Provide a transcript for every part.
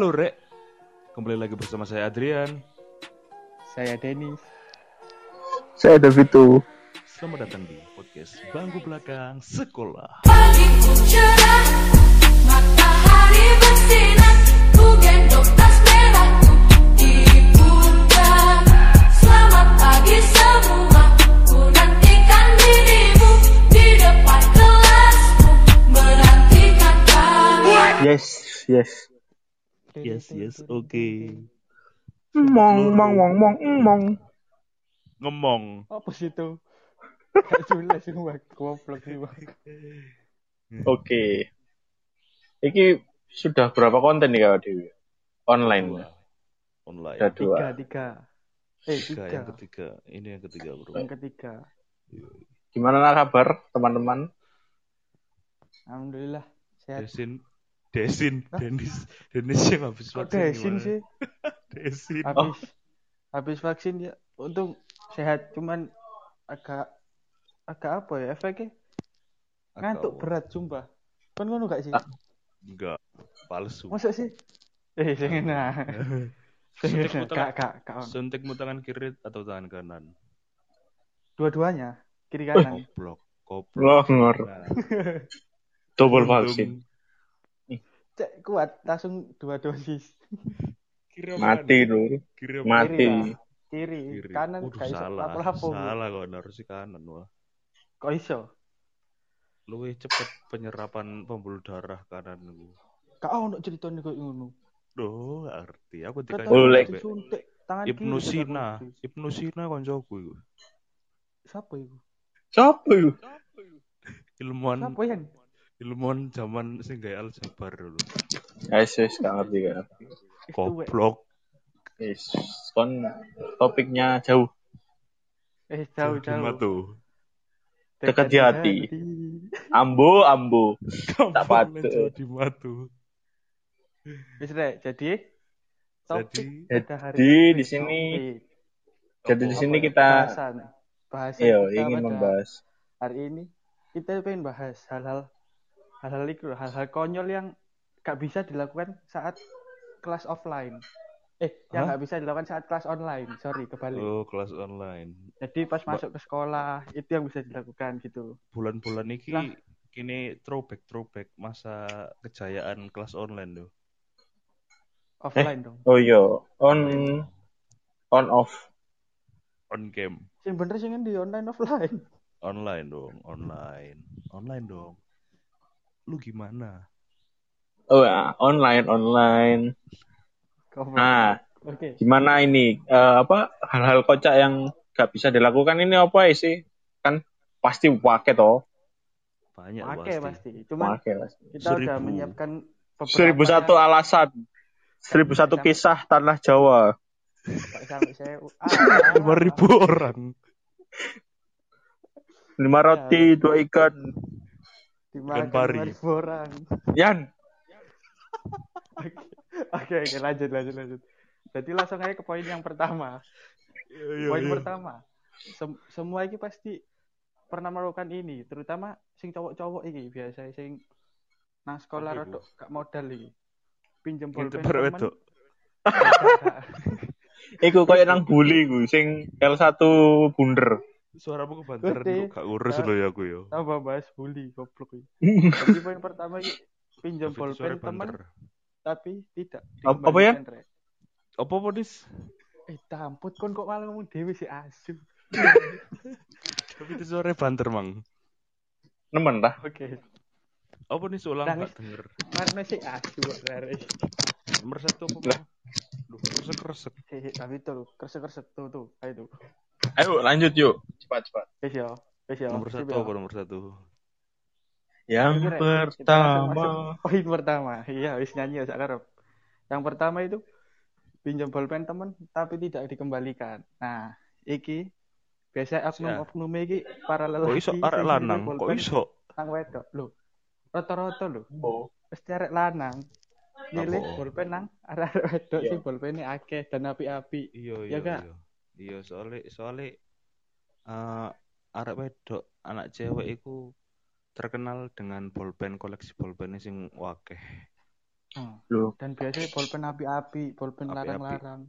Halo Rek, kembali lagi bersama saya Adrian. Saya Denis. Saya Davito. Selamat datang di podcast Bangku Belakang Sekolah. Pagi ku cerah, matahari bersinar, ku gendong tas merahku di pundak. Selamat pagi semua, ku nantikan dirimu di depan kelasmu, menantikan kamu. Yes, yes. Yes, yes, oke. Mong, mong, mong, mong, mong. Ngomong. Apa sih itu? Gak jelas sih Bang. Goblok sih Bang. Oke. Iki sudah berapa konten nih kak Dewi? Online. Dua. Online. Tiga, dua. tiga. Eh, Tiga, tiga. yang ketiga. Ini yang ketiga, bro. Yang ketiga. Gimana kabar teman-teman? Alhamdulillah sehat. Desin, Desin, Denis, Denis yang habis Kok vaksin desin gimana? sih? Desin. Habis habis vaksin ya untung sehat cuman agak agak apa ya efeknya ngantuk Agak- berat sumpah. Kan ngono gak sih? Ah. Enggak, palsu. Masa sih? Eh, sing enak. Sing Suntikmu tangan, kak, kak. suntikmu tangan kiri atau tangan kanan? Dua-duanya, kiri kanan. Goblok, goblok. Loh, ngor. Nah, Double untung vaksin. Cek kuat langsung dua dosis. Kiri Mati dulu. Kiri Mati. Kiri. Kiri, Kiri. kanan iso salah. lapo-lapo. Salah kok harus di kanan wah. Kok iso? Luwih cepet penyerapan pembuluh darah kanan ku. Kak ono ceritanya kok ngono. Duh, gak ngerti. Aku dikasih tangan Ibnu Sina. Ibnu Sina koncoku iku. Siapa itu? Siapa itu? Ilmuwan Siapa yang? Ilmuwan zaman sing gawe aljabar dulu. Yes, yes, gak ngerti tuwek. Goblok. Yes, kon topiknya jauh. Eh Jauh di jauh-jauh. matu. Dekat di hati. Ambo, ambo. Tak patut. jauh di matu. Wis rek, jadi topik Jadi Jadi ini di sini, topik. jadi di sini kita, bahasan bahasan iya, ingin membahas. hari ini kita pengen bahas hal-hal hal-hal itu hal-hal konyol yang gak bisa dilakukan saat kelas offline eh yang Hah? gak bisa dilakukan saat kelas online sorry kebalik oh kelas online. jadi pas Ba- masuk ke sekolah itu yang bisa dilakukan gitu Bulan-bulan iki Lah. kini throwback throwback masa kejayaan kelas online tuh. offline dong Oh iya, on, on off. On game. yang bener sih di online offline Online dong, online. Online dong. Lu gimana? Oh ya, online, online. Nah, oke gimana ini? Eh, apa hal-hal kocak yang gak bisa dilakukan ini apa ya sih? Kan pasti wake toh. Banyak Oke pasti. pasti cuman Wake pasti. kita udah Seribu. menyiapkan Seribu satu yang- alasan. Seribu satu kisah tanah Jawa. Saya Lima ribu orang. Lima roti, dua ikan. Dimakan pari. 5.000 orang Yan. Oke, oke, lanjut, lanjut, lanjut. Jadi langsung aja ke poin yang pertama. Iya, poin pertama, sem- semua ini pasti pernah melakukan ini, terutama sing cowok-cowok ini biasa sing nang sekolah iku? rodok gak modal iki. Pinjem pulpen wedok. Iku koyo nang bully ku sing L1 bunder. Suaramu kebanteran Ngerti. kok gak urus Ah. lo ya aku yo. Tambah bahas bully, goblok iki. Jadi poin pertama ini pinjam Tapi suara pulpen teman banter. tapi tidak Apa- apa ya? Apa podis? Eh, tamput kon kok malah ngomong dewe si asu. Tapi itu suara banter mang. Nemen lah. Oke. Apa nih ulang Nangis. gak denger? Karena si asu kok, Rek. Nomor satu apa? Lah. Duh, kresek kresek. Hehe, tapi tuh kresek-kresek tuh tuh, ayo tuh. Ayo lanjut yuk. Cepat cepat. Wes ya. Nomor satu apa nomor satu? Yang langsung pertama. Poin pertama, iya wis nyanyi ya sakarep. Yang pertama itu pinjam bolpen temen tapi tidak dikembalikan. Nah, iki biasa oknum-oknum iki para Kok lelaki. iso sing arek lanang? Kok iso? Nang wedok lho. Rata-rata lho. Oh. Mesti arek lanang. Milih bolpen nang arek wedok Iya. sing bolpene akeh dan api-api. Iya Ya, iya iya. Iya soalnya soalnya eh arek wedok anak cewek iku terkenal dengan bolpen koleksi bolpen sing wakeh. Hmm. Loh, Dan biasanya bolpen api-api, bolpen larang-larang.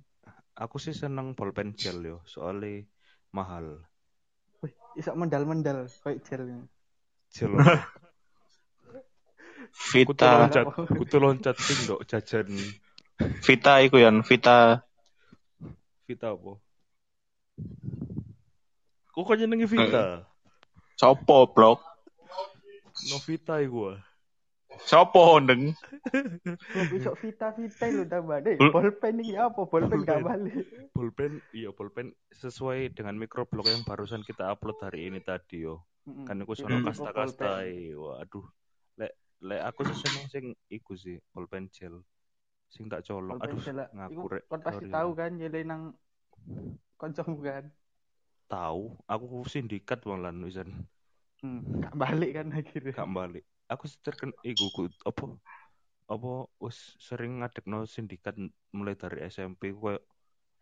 Aku sih seneng bolpen gel yo, soalnya mahal. Wih, iso mendal-mendal kayak gel. Gel. Kutu Vita, loncat, kutu loncat ting dok jajan. Vita iku ya, Vita. Vita apa? Kok kok nyenengi Vita? Sopo blok? Novita iku. ah. Sopo ndeng? Kok iso vita-vita lho tambah deh. Bol- Bolpen ini apa? Bolpen gak balik. Bolpen, iya bolpen sesuai dengan microblog yang barusan kita upload hari ini tadi yo. Kan Itu sono kasta-kasta. Waduh. Lek lek aku seneng sing iku sih, bolpen gel. Sing tak colong. Bolpen Aduh, ngaku rek. kon pasti tahu kan nyele nang koncomu kan. Tahu, aku sindikat wong lan wisan Hmm, gak balik kan akhirnya. gak balik. Aku terken iku ku- apa apa wis sering ngadekno sindikat mulai dari SMP ku koyo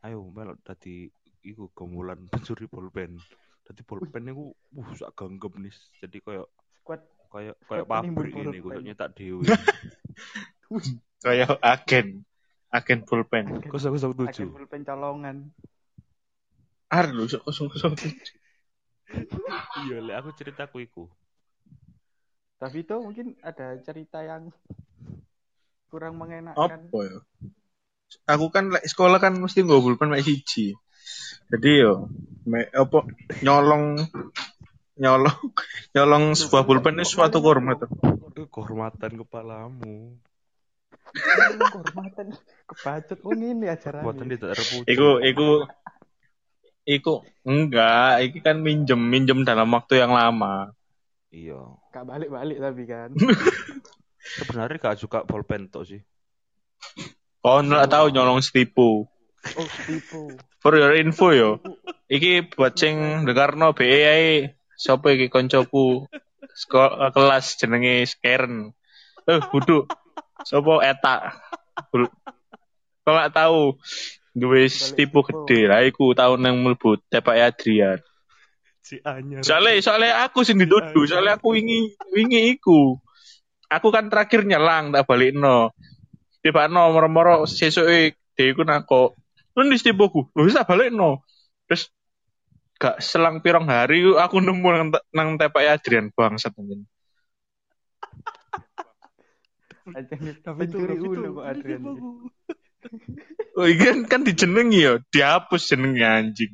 ayo melok dadi iku gomulan pencuri bolpen. Dadi bolpen iku uh sak ganggem nih. Jadi koyo Squad koyo koyo pabrik ini kudu nyetak dhewe. Kayak agen. Agen pulpen. Agen tujuh. bolpen colongan. Ar lu sok kosong kosong. Iya, lek aku ceritaku iku. Tapi itu mungkin ada cerita yang kurang mengenakan. Apa ya? Aku kan lek sekolah kan mesti nggo pulpen mek siji. Jadi yo me, apa nyolong nyolong nyolong sebuah pulpen itu suatu kehormatan. Eh, Kehormatan kepalamu. Kehormatan kebacot wong ini ajaran. Kehormatan tidak terpuji. Iku iku iku enggak, iki kan minjem minjem dalam waktu yang lama. Iya. Gak balik-balik tapi kan. Sebenarnya gak suka bolpen tok sih. Kau nggak tahu nyolong setipu. Oh, tipu. For your info yo. Iki buat sing dengarno BE ae sapa iki koncoku sekolah kelas jenenge Skeren. Eh kudu sapa eta. Kau nggak tahu duwe tipu gede lah iku tahun yang mlebu tepak Adrian. Si Anyar. Soalnya soalnya aku sing dituduh, soalnya aku wingi wingi iku. Aku kan terakhir nyelang tak balikno. Tiba no moro-moro sesuke dhewe iku nako. Lu wis tipuku. Lho wis tak balikno. Terus gak selang pirong hari aku nemu nang, nang tepak Adrian bangsat anjing. Tapi itu tapi itu Adrian. Oh iya kan, kan dijenengi yo, dihapus jenenge anjing.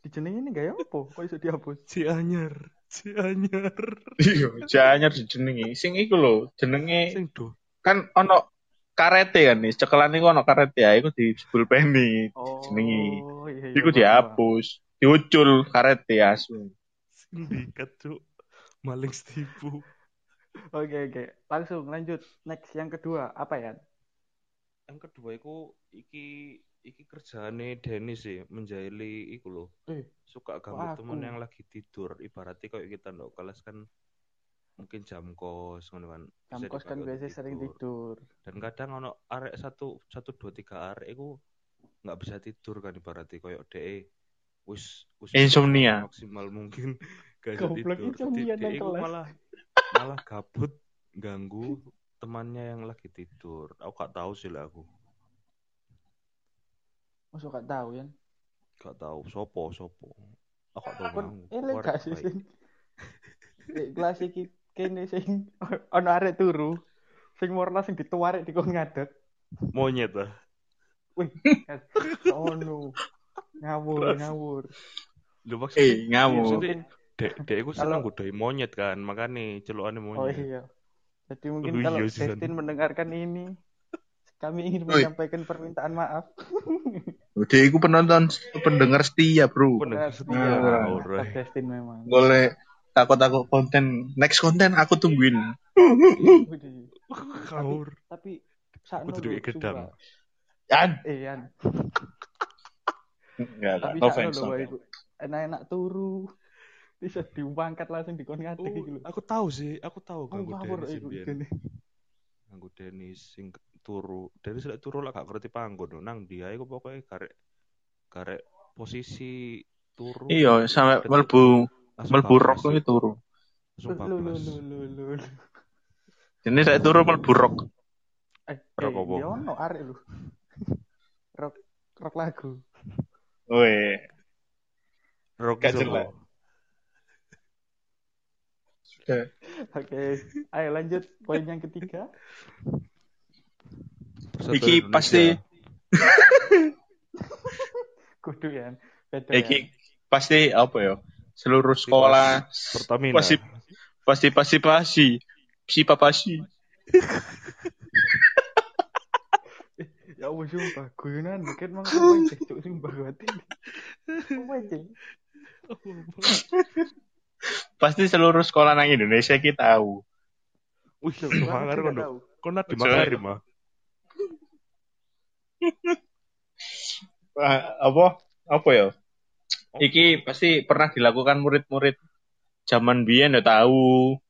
Dijenengi ini gak ya apa? Kok iso dihapus? Si Anyar. Si Anyar. Iya, janyar dijenengi. Sing iku lho, jenenge Sing do. kan ono karete kan nih, cekelan iku ono karete ya, iku di pulpeni. Oh, Jenengi. iya, iya, Iku paham, dihapus, diucul karete asu. Sindikat cuk. Maling setipu. Oke, oke. Langsung lanjut. Next yang kedua, apa ya? Yang kedua iku iki iki kerjaane Denis sih menjahili iku lho. Eh, Suka ganggu aku? temen yang lagi tidur. Ibaratnya kayak kita ndok kelas kan mungkin jam kos ngono kan. Jam Bisa kos kan biasa sering tidur. dan kadang ono arek satu satu dua tiga arek iku nggak bisa tidur kan ibaratnya koyo de wis wis Insomnia. maksimal mungkin gak bisa tidur iku malah malah gabut ganggu temannya yang lagi tidur gak tahu sih lah aku Masuk gak tahu ya. gak tahu sopo sopo aku gak tahu mau elek gak sih sing Di kelas iki kene sing ono arek turu. Sing morna sing dituarek dikon ngadeg. monyet lah Wih, oh no. Ngawur, ngawur. lu maksudnya Eh, maksudnya dek dek iku seneng godoi monyet kan makanya celukane Oh monyet iya. Jadi mungkin Oh kalau iya San. Destin mendengarkan ini, kami ingin Oi. menyampaikan permintaan maaf. Udah iku penonton pendengar setia, Bro. Bener, Berat, setia. mantap eh. Destin memang. Boleh takut-takut konten next konten aku tungguin. Widih. Ngawur. Tapi saat Kudu duwe gedang. Yan. Eh, Yan. Enggak, Tapi no itu enak-enak turu. Bisa diangkat langsung dikon ngadeg Oh, aku tahu sih, aku tahu ganggu Denis. Ganggu Denis sing turu. Denis lek turu lah gak ngerti panggon nang dia iku pokoknya karek karek posisi turu. Iya, sampai melbu melbu rok itu turu. Langsung Lu lu bablas. lu lu lu. Jadi saya turu melbu rok. Eh, Rock eh, apa? iya ono arek lu. Rock rock lagu. Gak jelas. sopo? Sudah. Oke, ayo lanjut poin yang ketiga. Persatuan Iki Indonesia. pasti Kudu ya. Beda iki ya. pasti apa ya? Seluruh sekolah Pertamina. pasti pasti pasti pasti si papasi. Ya Allah sumpah, guyonan deket mang apa aja cuk sumpah aja? Pasti seluruh sekolah nang Indonesia kita tahu. Wih, kan tahu. Kok nak Ojo. dimakari mah? Ah, apa apa ya? Iki pasti pernah dilakukan murid-murid zaman biyen ya tahu.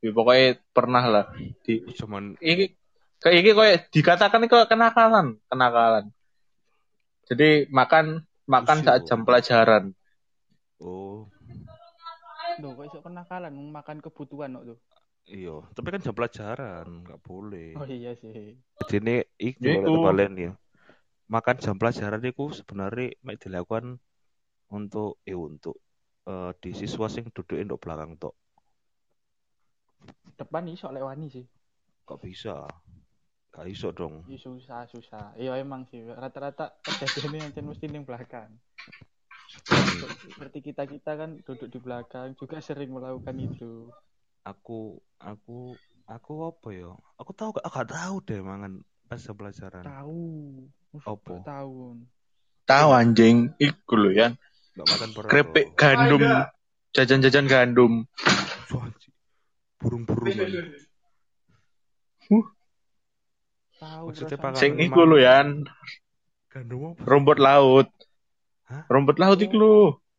Ya, pokoknya pernah lah. Di, Cuman iki kayak iki kayak dikatakan itu kenakalan, kenakalan. Jadi makan makan saat jam pelajaran. oh Loh, kok iso kenakalan makan kebutuhan kok tuh. iya, tapi kan jam pelajaran nggak boleh. Oh iya sih. Jadi ini iku. kalian ya. Makan jam pelajaran itu sebenarnya dilakukan untuk eh untuk eh, di siswa sing duduk untuk belakang tok. Depan iso lewani sih. Kok bisa? Gak iso dong. Ih, susah susah. Iya emang sih rata-rata kejadiannya yang mesti ning belakang. Seperti kita kita kan duduk di belakang juga sering melakukan itu. Aku aku aku apa ya? Aku tahu gak, gak tahu deh mangan pas pelajaran. Tahu. Apa? Tahun. Tahu anjing, iku lho ya. Krepek gandum, jajan-jajan gandum. Burung-burung. Tahu. Pangan- Sing iku lho ya, Gandum apa? rumput laut. Hah? Rumput laut iku lho.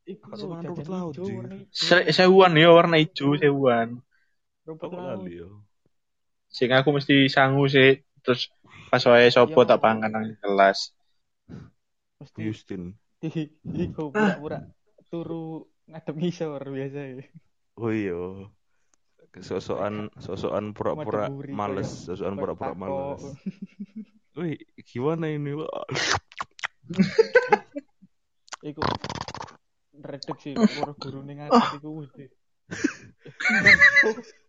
Iku rumput jajan laut, hijau, Ji. warna hijau. Se- Sewuan ya warna hijau, sewuan. Rumput Aku laut. Sing aku mesti sangu sih, terus pas wae sopo Ya tak pangan nang kelas. Mesti Justin. di iku pura-pura turu ngadep ngisor biasa ya. Oh iya. Sosokan sosokan pura-pura males, sosokan pura-pura males. Wih, gimana ini lo? Iku redek sih karo guru ning atas iku wis.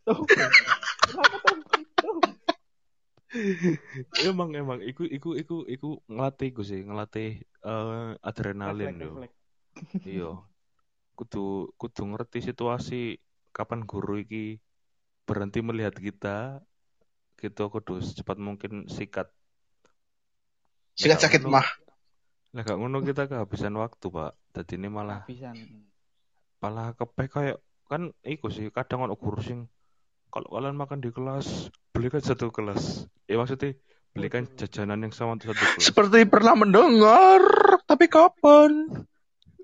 Tuh. Kenapa tuh? Tuh. Emang emang. Iku iku iku iku ngelatih gue sih ngelatih eh, adrenalin yo. iya. Kudu kudu ngerti situasi kapan guru iki berhenti melihat kita gitu. Kudu secepat mungkin sikat. Sikat sakit mah. lah gak ngono kita kehabisan waktu pak. Jadi ini malah Habisan. malah kepeh kayak kan iku sih kadang ono guru sing kalau kalian makan di kelas belikan satu kelas ya maksudnya belikan jajanan yang sama untuk satu kelas Seperti pernah mendengar, tapi kapan?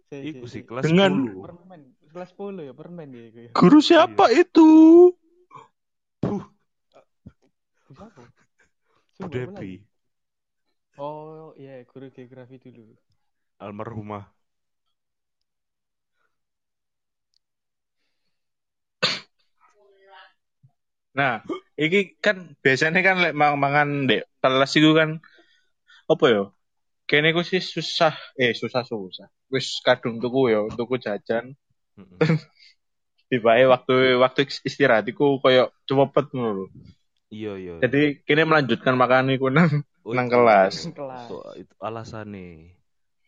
Iku si, sih si. kelas Dengan- 10. Permen, kelas 10 ya permen ya iku ya. Guru siapa itu? Siapa? Bu Debi, lagi? Oh iya guru geografi dulu. almarhumah. Nah, iki kan biasanya kan lek mang- mangan dek kelas itu kan apa ya? Kene ku sih susah, eh susah susah. Wis kadung tuku ya, tuku jajan. Mm-mm. Tibae waktu waktu istirahat iku koyo cepet ngono lho. Iya iya. Jadi kene melanjutkan makan iku nang Oh, nang kelas. Kelas. Itu, itu alasannya.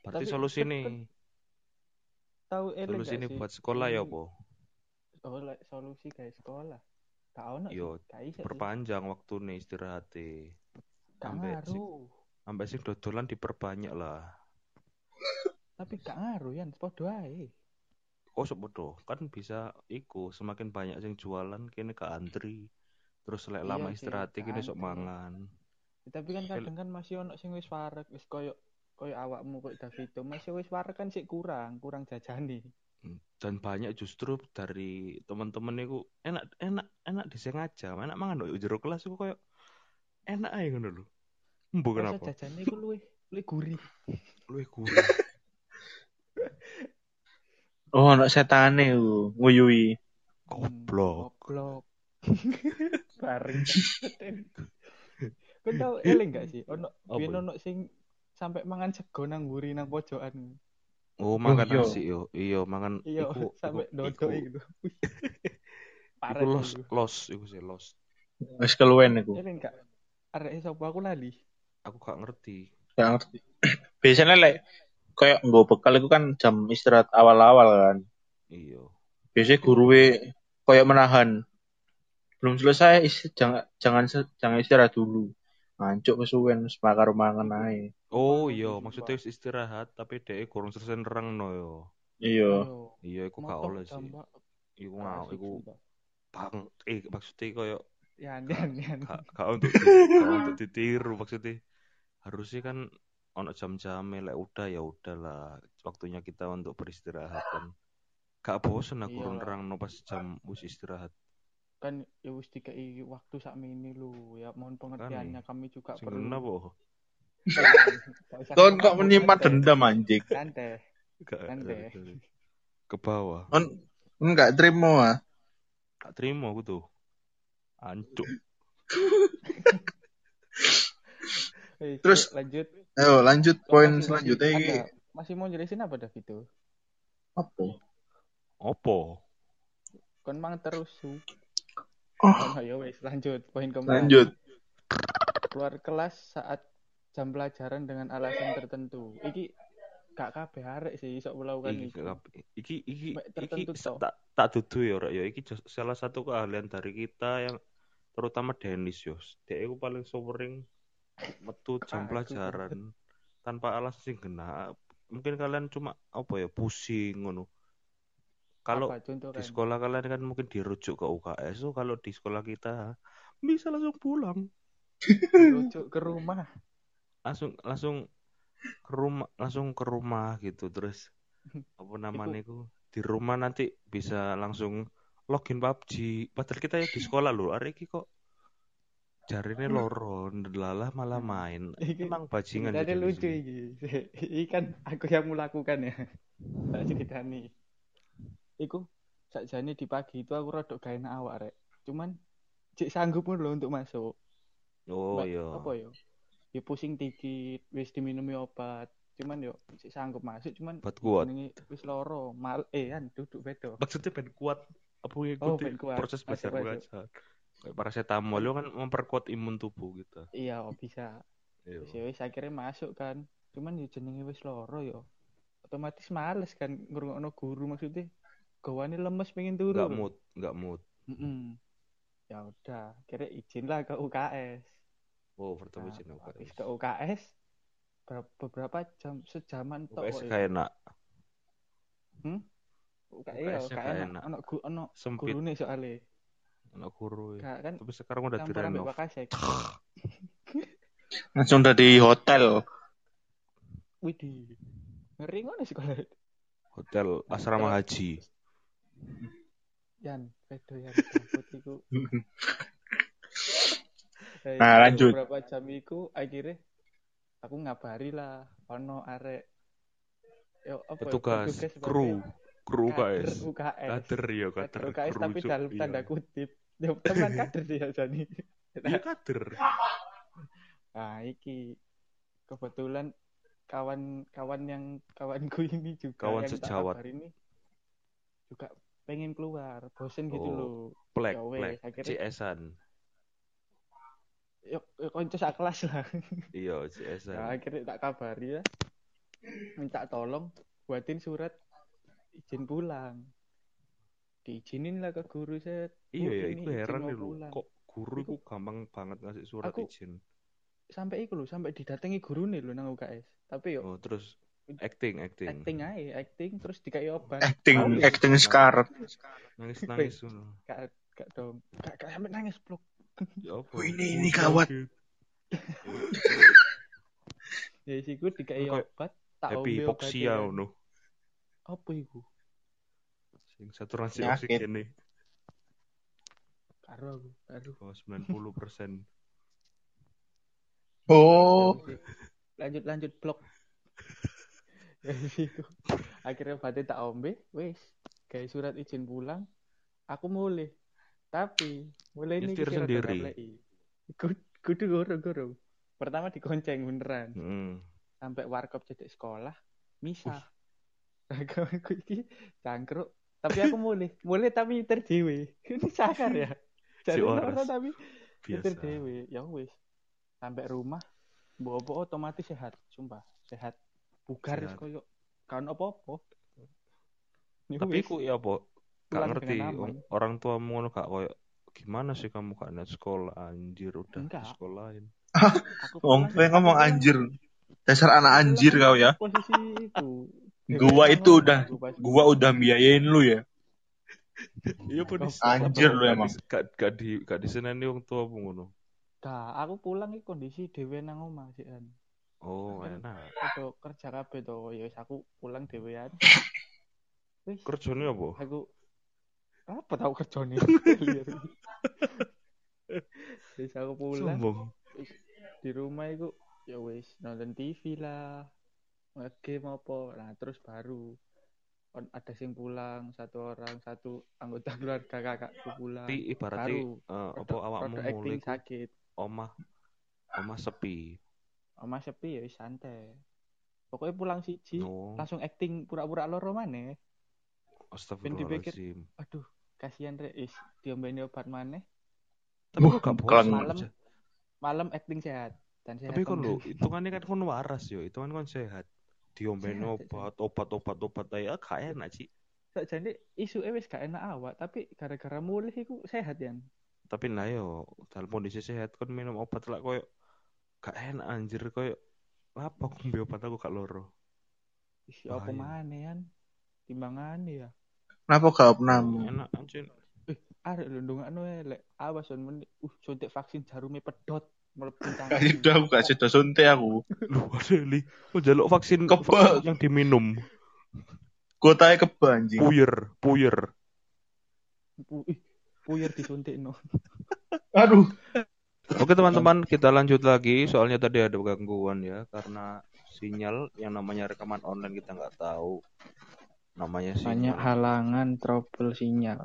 Berarti Tapi solusi nih. Tahu Solusi ini buat sekolah ya Ini-? Oh, lek solusi kayak sekolah. Sih. Yo, sih. Perpanjang waktu nih. Gak Ambek ngaruh. Sampai sing dodolan diperbanyak lah. Tapi gak ngaruh ya, podo ae. Kok sepodo kan bisa iku semakin banyak sing jualan kini ke antri. Terus lek Iya lama sih, istirahat kini sok mangan. Tapi kan kadang kan masih ono sing wis warek, wis koyo koyo awakmu koyo Davito, masih wis warek kan sih kurang, kurang jajane. Hmm. Dan banyak justru dari teman-teman itu enak enak enak disengaja, enak mangan loh jero kelas itu kayak enak aja ngono lho. Embo Rasa kenapa? jajane iku luwih luwih gurih. Luwih gurih. Oh, ono setane ku nguyui. Goblok. Goblok. Bareng. Kau tau eling gak sih? Ono Apa biyen ya? ono sing sampai mangan sego nang mburi nang pojokan. Oh, makan iya. nasi yo. Iya, mangan Iya, iku sampai iku- dodok iku-. Parah Iku los iku. los iku sih los. Wis keluwen iku. Eling gak? Arek sapa aku lali. Aku gak ngerti. Gak ngerti. Biasanya lek kayak nggo bekal itu kan jam istirahat awal-awal kan. Iya. Biasanya guruwe kayak menahan. Belum selesai jangan jangan jangan istirahat dulu. Ngancuk kesuwen wis makar mangan ae. Oh Oh, iya, maksudnya wis istirahat tapi dhek kurang selesai nerangno yo. Iya. Iya, iku gak oleh sih. Iku ngau, iku bang eh maksudnya koyo Yan yan yan. gak untuk gak untuk ditiru maksudnya. Harusnya kan ono jam-jam lek udah ya udahlah waktunya kita untuk beristirahat kan. Gak bosen aku Iya. nerangno pas jam wis istirahat. Kan ya wis dikei waktu sak mini lu. Ya mohon pengertiannya kami juga Sing perlu. kenapa? Kenapa, kok menyimpan dendam anjing. Santai. Santai. ke bawah. Kon enggak terima ah. Gak terima aku tuh. Ancuk. Eh, Terus- lanjut. Ayo lanjut poin selanjutnya ada- Masih mau jelasin apa David tuh? Apa? Opo? Kon mang terus su. Oh, Oh, ya wes lanjut poin keempat. lanjut. Keluar kelas saat jam pelajaran dengan alasan tertentu. Iki gak kabeh arek sih iso melakukan Iki iki iki iki tertentu toh. tak tak dudu ya Rek, ya iki salah satu keahlian dari kita yang terutama Dennis Yos. Dia itu paling sering metu jam pelajaran tanpa alasan sing kena. Mungkin kalian cuma apa ya pusing ngono. Kalau di kan? sekolah kalian kan mungkin dirujuk ke UKS, so kalau di sekolah kita bisa langsung pulang. Rujuk ke rumah. langsung langsung ke rumah langsung ke rumah gitu terus apa namanya itu di rumah nanti bisa langsung login PUBG padahal kita ya di sekolah loh hari ini kok jarine loro ndelalah malah main Iki- emang bajingan jadi lucu. Iki kan aku yang melakukan ya. Tak ceritani. Iku sakjane di pagi itu aku rada gak enak awak rek. Cuman cek sanggup pun loh untuk masuk. oh Mbak, iya Apa yo? Ya pusing dikit, wis diminumi obat. Cuman yo cek sanggup masuk cuman buat kuat jenenge wis loro. Mal eh kan duduk bedo. maksudnya ben kuat apa Oh, ngikuti kuat. proses Masuk, belajar kayak paracetamol itu kan memperkuat imun tubuh kita Iya, oh, bisa. Iya. Wis ya wis akhirnya masuk kan. Cuman yo jenenge wis loro yo. Otomatis males kan ngrungokno guru maksudnya. Gawane lemes pengen turu. nggak mood nggak mood Mm-mm. Ya udah, kira izin lah ke UKS. oh pertama Nah, izin habis UKS ke UKS ber- beberapa jam sejaman tok UKS kok ya. kayak enak UKS ya, UKS-nya kayak enak. Ono gu ono sempit gurune soalnya. anak guru ya. Kan Tapi sekarang udah direnov. Langsung udah di hotel. Widih. Ngeri ngono sekolah. Hotel asrama haji. Yan, pedo yan cabut iku. Eh, Nah, lanjut. Beberapa jam iku akhirnya aku ngabari lah ono arek yo apa ya, Petugas, sebagai kru, kru kader UKS. UKS. Kader ya, Kader kader. UKS kru, tapi dalam Iya. tanda kutip. Ya teman kader dia Jani. Iya kader. Nah, iki kebetulan kawan-kawan yang kawanku ini juga Kawan yang sejawat. ini juga pengen keluar, bosen gitu Oh, loh. Plek, Ya plek. akhirnya- CS-an. Yuk, yuk konco sak kelas lah. Iya, Nah, CS-an. akhirnya tak kabari ya. Minta tolong buatin surat izin pulang. Diizinin lah ke guru set. Iya ya, izin heran lu. pulang. Kok guru Iku- iku gampang banget ngasih surat Aku- izin. Sampai iku lho, sampai didatangi guru nih lho nang UKS. Tapi yo Oh, terus acting, acting. acting aja, acting terus dikai obat. Acting, Tahu, acting sekarat. Nangis-nangis ngono. Gak, gak dong. Gak, gak sampai nangis blok. Ya apa? Oh, ini- ini sakit. Ya sih gue dikai obat. Tak Happy ombe hypoxia obatnya. ngono. Apa iku? Sing saturasi oksigen nih. Karo aku, karo. Oh, 90%. Oh, lanjut lanjut blok ya akhirnya batin tak ombe wis kayak surat izin pulang aku mulai tapi mulai ini Nyetir sendiri. kudu goro-goro. Pertama dikonceng beneran. Hmm. Sampai warkop cedek sekolah, misah. Kawanku iki cangkruk. Tapi aku mulai, mulai tapi terdewe. Ini sakar ya. Jadi Si Ores. tapi Biasa. terdewe. Ya wis. Sampai rumah, bobo otomatis sehat, sumpah, sehat. Bugar wis Sehat. koyo kan apa-apa. Ya Tapi wis. ku ya apa? Gak ngerti orang- orang tua ngono gak koyo gimana sih kamu gak net sekolah anjir udah Enggak. sekolahin. Ngomong pulang- anjir. Dasar anak anjir kau ya. Posisi itu. Gua itu Ngomong, udah- gua udah biayain lu ya. Iya pun Anjir lu emang. Gak gak di gak diseneni wong tua apa ngono. Gak, aku pulang iki kondisi dhewe nang omah sih kan. Oh, enak. Aku kerja kabeh to, ya wis aku pulang dhewean. Wis, Kerjane apa? aku apa tau kerjane? Wis aku pulang Sombong. di rumah iku ya wis nonton TV lah. Nge-game apa. Nah, terus baru ada sing pulang satu orang satu anggota keluarga kakakku pulang Tapi ibaratnya eh, apa awakmu mulai sakit omah omah sepi. Oma sepi ya santai pokoknya pulang siji No. langsung acting pura-pura loro maneh Astagfirullahaladzim. aduh kasihan rek is diombeni obat maneh Tapi kok gak bosan Malam. aja? malam acting sehat dan sehat Tapi kan kembali. lo, hitungannya kan kon waras yo, hitungan kon sehat. Diombeni obat, obat, obat, obat, aja gak enak sih. Sakjane isu wis gak enak awak tapi gara-gara mulih iku sehat ya Tapi nah yo, dalam kondisi sehat kon minum obat lah koyo gak enak anjir koyo apa obat aku gak loro. Isi apa Bahaya. maneh kan timbangane ya Kenapa gak pernah? Enak anjir. arek lho ndongakno elek awas son men uh suntik vaksin jarume pedot Gak tangan sudah aku gak sudah suntik aku. Lu ada li, oh jaluk vaksin vaksin yang diminum. Kotanya keba anjing. Puyer, puyer. Puyer disuntik no Aduh. Oke teman-teman, kita lanjut lagi. Soalnya tadi ada gangguan ya, karena sinyal yang namanya rekaman online kita nggak tahu. Namanya banyak sinyal. halangan trouble sinyal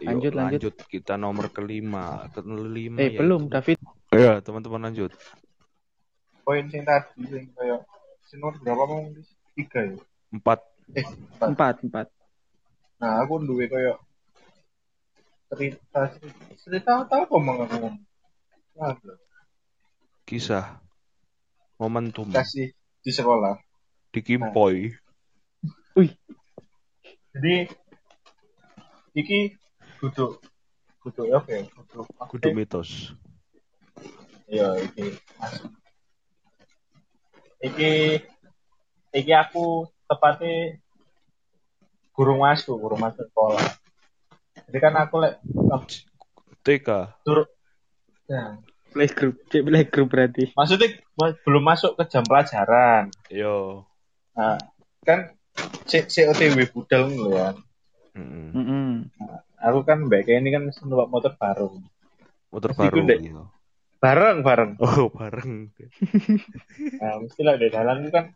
Yuk, lanjut, lanjut. lanjut. Kita nomor kelima, kelima. eh yaitu- belum David Ya teman-teman lanjut. Poin sing tadi sing kayak sing nomor berapa mau tiga ya? Empat. Eh, empat. empat empat Nah, aku duwe kayak cerita cerita tahu apa mau ngomong. Kisah. Momentum. Kasih di sekolah. Di Kimpoi. Jadi iki kudu kudu apa ya? Kudu Kudu mitos. Iya, iki masuk. Iki iki aku tepatnya gurung masuk, gurung masuk sekolah. Jadi kan aku lek TK. turun nah, playgroup cek playgroup berarti maksudnya ma- belum masuk ke jam pelajaran. Yo. Nah, kan C COTW budal ngono ya. Mm-mm. Aku kan mbak kayak ini kan numpak motor baru. Motor Mesti baru. Dek. iya. Bareng bareng. Oh bareng. Nah, mesti lah di jalan itu kan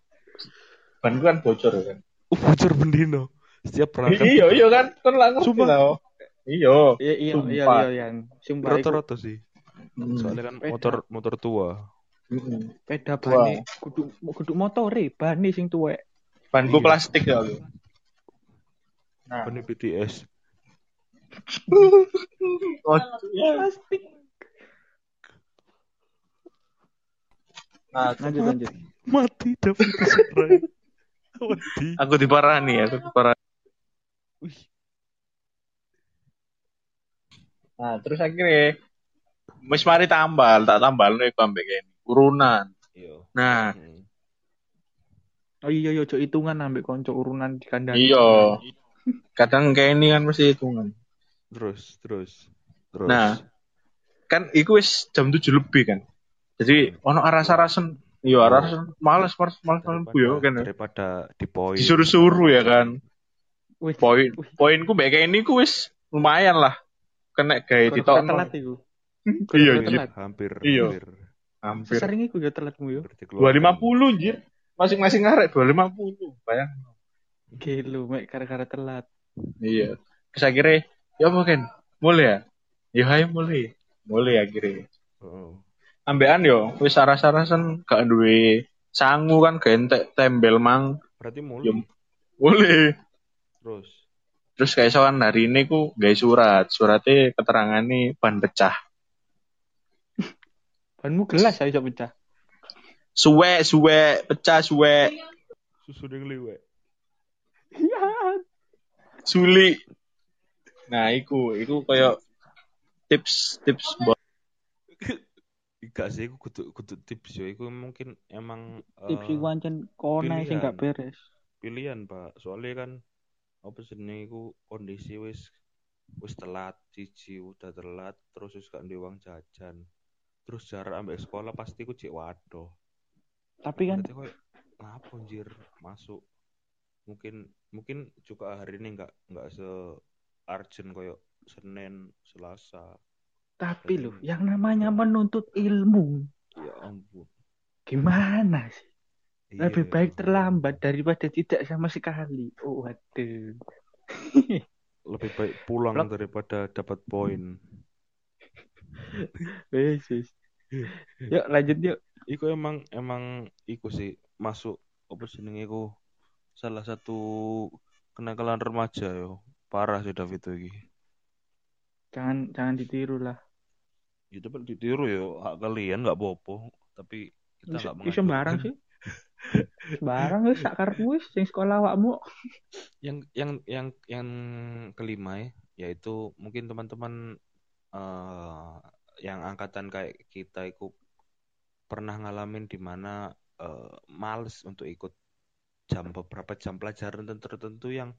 ban kan bocor kan. Uh, bocor bendino. Setiap berangkat. Iya iya kan kan ngerti Sumpah. Iya. iya iya iya iya Yan sumpah iku Rata-rata sih. Hmm. Soalnya kan Sepeda. motor motor tua. Mm-mm. sepeda bane kudu kudu motore bane sing tuwek Banku Iya. plastik ya. aku. Nah, Ini BTS. oh, ya. plastik nah, lanjut lanjut Mati David Serai. Mati. aku diparani, aku diparani. Wih. Nah, terus akhirnya wis mari tambal, tak tambal nih ambek kene. Urunan. Iya. Nah, Hmm. oh iya iya cok hitungan ambek konco urunan di kandang iya. Kadang kayak ini kan mesti hitungan. Terus terus terus. Nah, kan iku wis jam 7 lebih kan. Jadi ono aras-arasen, iya arasen males males males males daripada, bu ya kan. daripada di poin. Disuruh-suruh ya kan. Poin poinku mbek kayak ini ku wis lumayan lah. Kena gaya gara-gara ditokno. Iya, telat Hampir Iya. hampir. Hampir sering iku ya telatmu yo hampir dikeluarkan. 250 jir. Masing-masing ngarek 250. Bayang. gelo mek gara-gara telat Iya. Terus akhirnya, ya kan? Mulai ya? Ya ayo mulai. Mulai akhirnya. Oh. ambekan yo wis saras-sarasen gak duwe sangu kan gak entek tembel mang Berarti yo mulai. boleh Terus. terus kayak soal hari ini ku gawe surat suratnya keterangan nih ban pecah Banmu gelas aja pecah. suwe suwe pecah suwe Susu yang liwet. Iya. suli nah iku iku kayak tips tips buat Gak sih, aku kudu, kudu tips yo. Iku mungkin emang Tips eh, iku ancen kona sing gak pilihan. beres. pilihan pak. Soalnya kan apa jenenge iku kondisi wis wis telat, cici udah telat, terus wis gak uang jajan. Terus jarak ambek sekolah pasti ku cek waduh. Tapi kan koyo ngapa anjir masuk mungkin mungkin juga hari ini nggak nggak se urgent koyo Senin, Selasa. tapi loh, yang namanya menuntut ilmu Ya ampun. gimana sih? Lebih Iya. baik terlambat daripada tidak sama sekali. Oh, waduh. Lebih baik pulang daripada dapat poin. Wes, wes. Yuk lanjut yuk. Iku emang emang iku sih masuk apa jenenge iku salah satu kenakalan remaja yo. Parah sih David itu iki. Jangan jangan ditiru lah. Ya tapi ditiru yo hak kalian nggak bopo, tapi kita nggak sembarang sih. Sembarang wis sak karepmu wis sing sekolah awakmu. Yang yang yang yang kelima ya, yaitu mungkin teman-teman eh yang angkatan kayak kita itu pernah ngalamin di mana eh, males untuk ikut jam beberapa jam pelajaran tertentu yang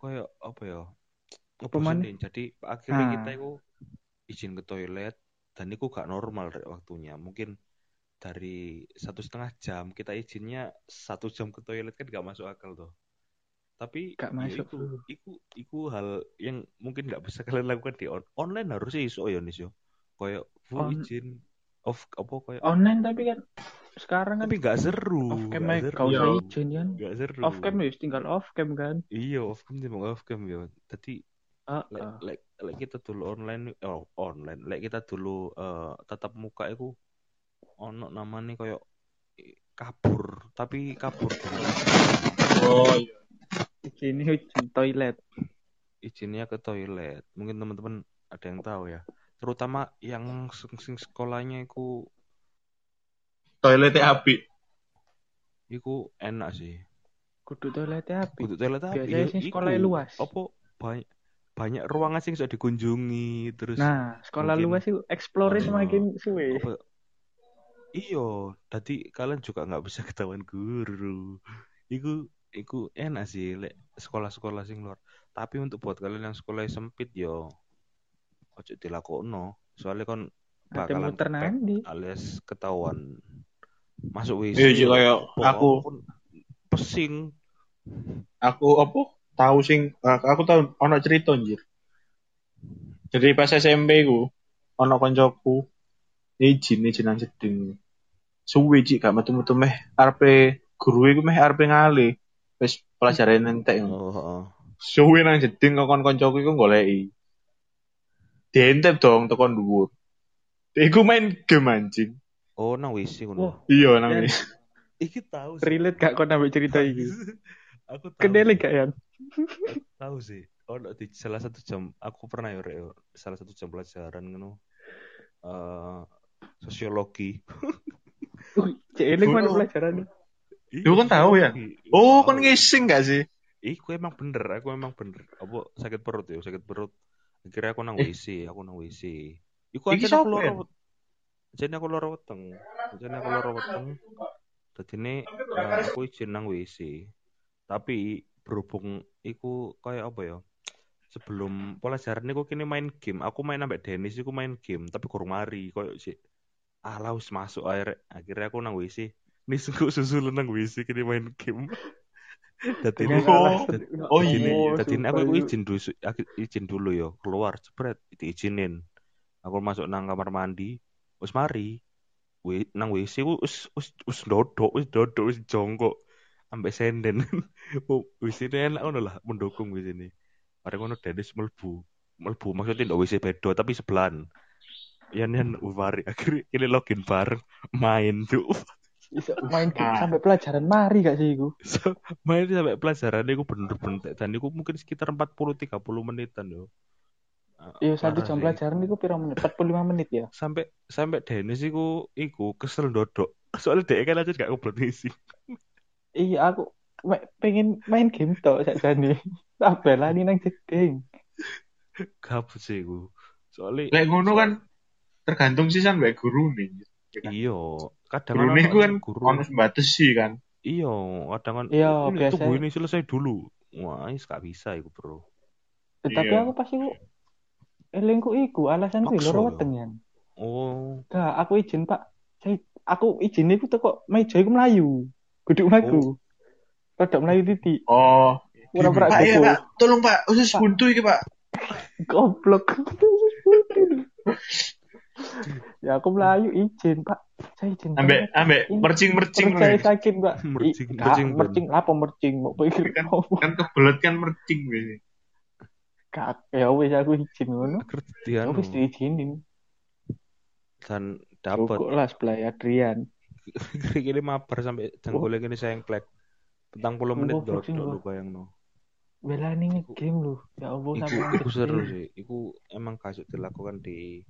kayak apa ya ngebosenin. Jadi akhirnya Ah. kita itu izin ke toilet dan itu gak normal waktunya. Mungkin dari satu setengah jam kita izinnya satu jam ke toilet kan gak masuk akal tuh. Tapi Gak ya masuk, iku, bro. iku, iku hal yang mungkin nggak bisa kalian lakukan di on online harusnya iso ya nis yo. Kayak full On- izin off apa kayak Online tapi kan sekarang kan tapi nggak seru. off cam aja seru. usah izin kan. Nggak seru. Off cam wis tinggal off cam kan. Iya off cam timbang off cam yo. Tadi Ah, lek ah. lek lek kita dulu online oh online lek kita dulu eh, tatap muka itu ono namanya kayak kabur tapi kabur oh iya Izin izin toilet. izinnya ke toilet mungkin teman-teman ada yang tahu ya terutama yang sing, sing sekolahnya itu toiletnya api itu enak sih Kudu toiletnya api. kudu toilet tapi Biasanya ya sing iku. sekolahnya luas. apa banyak banyak ruangan sing bisa dikunjungi terus Nah, sekolah mungkin- luas itu explore Oh. semakin suwe. iyo tadi kalian juga nggak bisa ketahuan guru iku iku enak sih lek sekolah-sekolah sing luar. Tapi untuk buat kalian yang sekolah sempit yo ojo dilakono soalnya kon bakalan muter nandi. alias ketahuan. Masuk WC Iya, kayak aku. pesing. Aku apa tahu sing aku tahu ono cerita anjir. Jadi pas SMP ku ono koncoku izin izinan jeding suwe cik gak metu-metu meh arepe guru iku meh ngale wis pelajaran entek oh, oh. suwe nang jeding kok koncoku iku goleki dientep dong tekan dhuwur iku main game anjing oh nang WC ngono Wah, iya nang wis. iki tahu sih relate gak kau nambah cerita ini? aku tahu Kendele sih. gak ya? tahu sih oh di salah satu jam aku pernah ya salah satu jam pelajaran ngono eh sosiologi Uh, cek eling mana Oh. pelajaran? Lu kan tahu ya? Sosiologi. oh Tahu. kon ngising gak sih Iku emang bener, aku emang bener. Apa sakit perut ya, sakit perut. Akhirnya aku nang Eh. WC, aku nang WC. Iku aja aku loro. ya? Jadi aku loro weteng. Jadi aku loro weteng. Jadi ini aku izin nang WC. Tapi berhubung iku kayak apa ya? Sebelum pelajaran iku kini main game. Aku main ambek Dennis iku main game, tapi kurang mari koyo sih. Ah, laus masuk air. Akhirnya aku nang WC. Nih sungguh susul nang WC kini main game. Dadi ini Oh. dadi- Oh, dadi iya. ini- dadi ini aku, izin dulu aku izin dulu yo keluar jebret diizinin. Aku masuk nang kamar mandi, wis mari. Wi, nang WC wis wis wis dodok, wis dodok, wis jongkok. Ambek senden. Oh, wis ini enak ngono lah mendukung wis ini. Mari ngono Dennis melbu. Melbu maksudnya ndak WC bedo tapi sebelahan. Yan Yan Ufari akhirnya ini login bareng main tuh Iso main game Ah. sampai pelajaran mari gak sih iku? so, main sampai pelajaran itu bener-bener dan itu mungkin sekitar 40 30 menitan yo Iya satu jam sih. pelajaran iku piro menit? 45 menit ya. sampai sampai Dennis iku iku kesel dodok soalnya dia kan aja gak ngobrol ngisi Iya aku me- pengen main game tok sakjane. Tak belani nang jeding. gabut sih iku soalnya Lek ngono kan tergantung sisan mbek guru nih. kan? Kadang Guru ono nih kan guru ono batas sih kan. iyo kadang kan Iya, ini biasa. tunggu ini selesai dulu wah ini gak bisa iku bro Tetapi Iya. aku pas iku elingku iku alasanku Maksa loro weteng ya. oh Gak, aku izin Pak. Saya aku izin iku teko meja iku melayu. Kudu mlaku. Rodok melayu titik. Oh, Pura-pura Pak ya gopo. Pak, tolong Pak, usus buntu iki Pak. Goblok. ya aku melayu izin Pak. Saya izin. Ambek ambek Ini mercing-mercing Perut saya lho. sakit Pak. Mercing, Ih, mercing, gak, Ben. mercing apa mercing mau pikir Kan- apa? Kan kebelet kan mercing wis. Gak, ya wis aku izin ngono. kerjaan Ya wis diizinin. dan dapat Cukup lah sebelah Adrian. gini mabar sampai jangkule gini sayang plek petang puluh menit Goblok sih, dodok Mbak. lu bayang no Belani nge-game lu. Ya Allah iku, seru sih iku emang kasut dilakukan di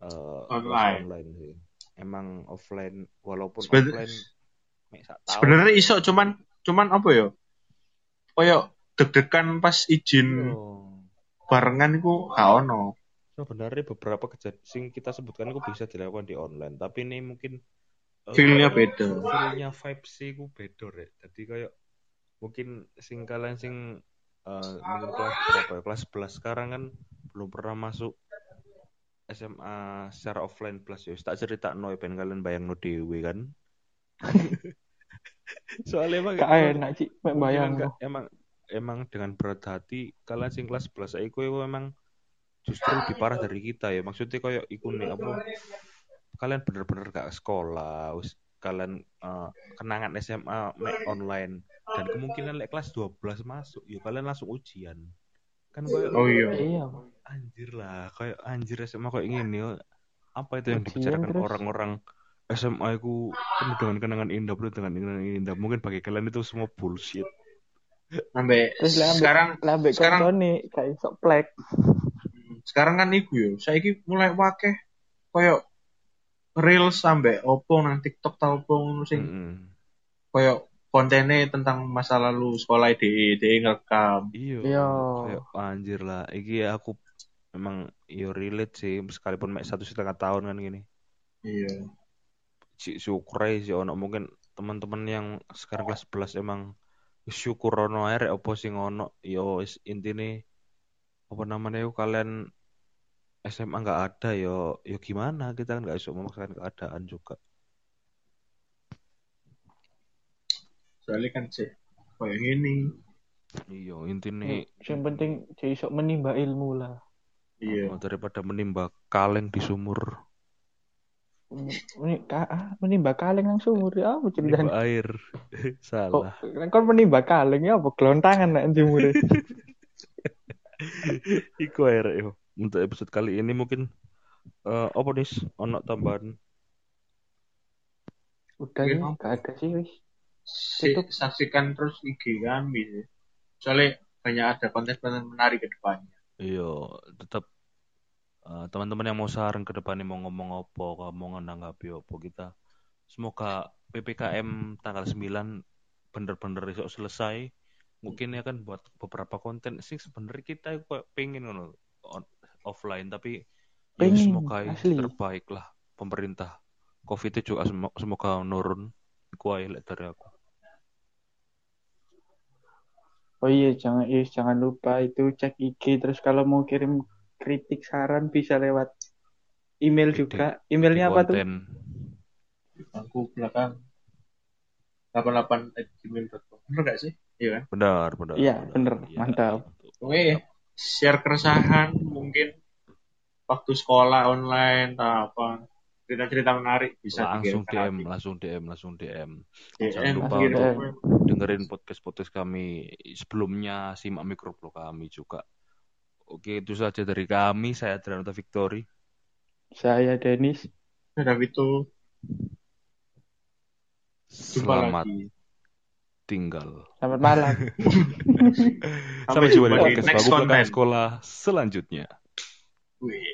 eh, Online. online sih emang offline walaupun Seben- offline. Sebenarnya iso cuman cuman apa ya? Kayak deg-degan pas izin Iya. barengan iku gak ono. sebenarnya beberapa kejadian sing kita sebutkan itu bisa dilakukan di online tapi ini mungkin eh, Feel-nya beda. feelnya vibes sih ku beda rek jadi kayak mungkin sing kalian sing eh, mungkin kelas berapa ya kelas 11 sekarang kan belum pernah masuk SMA secara offline plus ya tak cerita no ben kalian bayang no dewe kan? Soalnya emang Gak enak sih, bayang enggak, emang emang dengan berat hati kalian sing kelas 11 saya iku emang justru lebih parah dari kita ya. Maksudnya kayak iku nih apa kalian bener-bener gak sekolah wis kalian eh, kenangan SMA mek online. Dan kemungkinan lek kelas 12 masuk ya kalian langsung ujian. Kan kayak Oh iya. Iya. Anjir lah kayak anjir SMA kayak gini ya. apa itu yang dibicarakan orang-orang SMA itu penuh dengan kenangan indah penuh dengan kenangan indah mungkin bagi kalian itu semua bullshit Terus ambek sekarang Lambe sekarang- koncone kayak sok plek. sekarang kan iku yo. Saiki mulai wakeh koyo reels sampai opo nang TikTok tau opo ngono sing Mm-mm. koyo kontennya tentang masa lalu sekolah DE, DE ngerekam. Iya. Iya. Anjir lah. Iki aku memang yo relate sih sekalipun mek satu setengah tahun kan gini. Iya. Si syukur aja sih ono mungkin teman-teman yang sekarang kelas 11 emang syukur ono rek opo sing ono yo is- intine apa namanya yo kalian SMA nggak ada yo yo gimana kita kan nggak bisa memaksakan keadaan juga. Soalnya kan sih koyo ngene. Iya intine Yang penting sok menimba ilmu lah. Iya. oh, daripada menimba kaleng di sumur Meni- ka- ah, menimba kaleng nang sumur ya apa ceritanya? menimba air Kok salah kan menimba kaleng ya apa gelontangan nak sumur. Iku akhirnya yo. Untuk episode kali ini mungkin eh apa nih ono tambahan Udah Iya. gak ada sih wis. Si- saksikan terus IG kami. Soalnya banyak ada konten-konten menarik ke depannya. Iya tetap eh, teman-teman yang mau saran ke depannya mau ngomong apa mau menanggapi apa kita semoga PPKM tanggal 9 bener-bener besok selesai. Mungkin ya kan buat beberapa konten sih sebenarnya kita pengen ngono on- offline tapi ya Pengen, semoga asli. terbaik lah pemerintah covid itu juga semo- semoga nurun Iku ae lek dari aku Oh iya, jangan iya, jangan lupa itu cek IG terus kalau mau kirim kritik saran bisa lewat email juga. Emailnya apa tuh? Bangku belakang 88 gmail.com. Bener gak sih? Iya kan? Benar, benar. Iya, bener. Mantap. Oke, share keresahan mungkin waktu sekolah online atau apa cerita-cerita menarik bisa langsung DM, nanti. langsung DM, langsung DM. DM, Jangan lupa untuk- Dengerin podcast-podcast kami sebelumnya, simak mikroblog kami juga. Oke, itu saja dari kami. Saya Adrianota Victory. Saya Denis. Ada itu. Selamat lagi. tinggal. Selamat malam. Sampai jumpa di jumpa di podcast. Sekolah selanjutnya. Wih.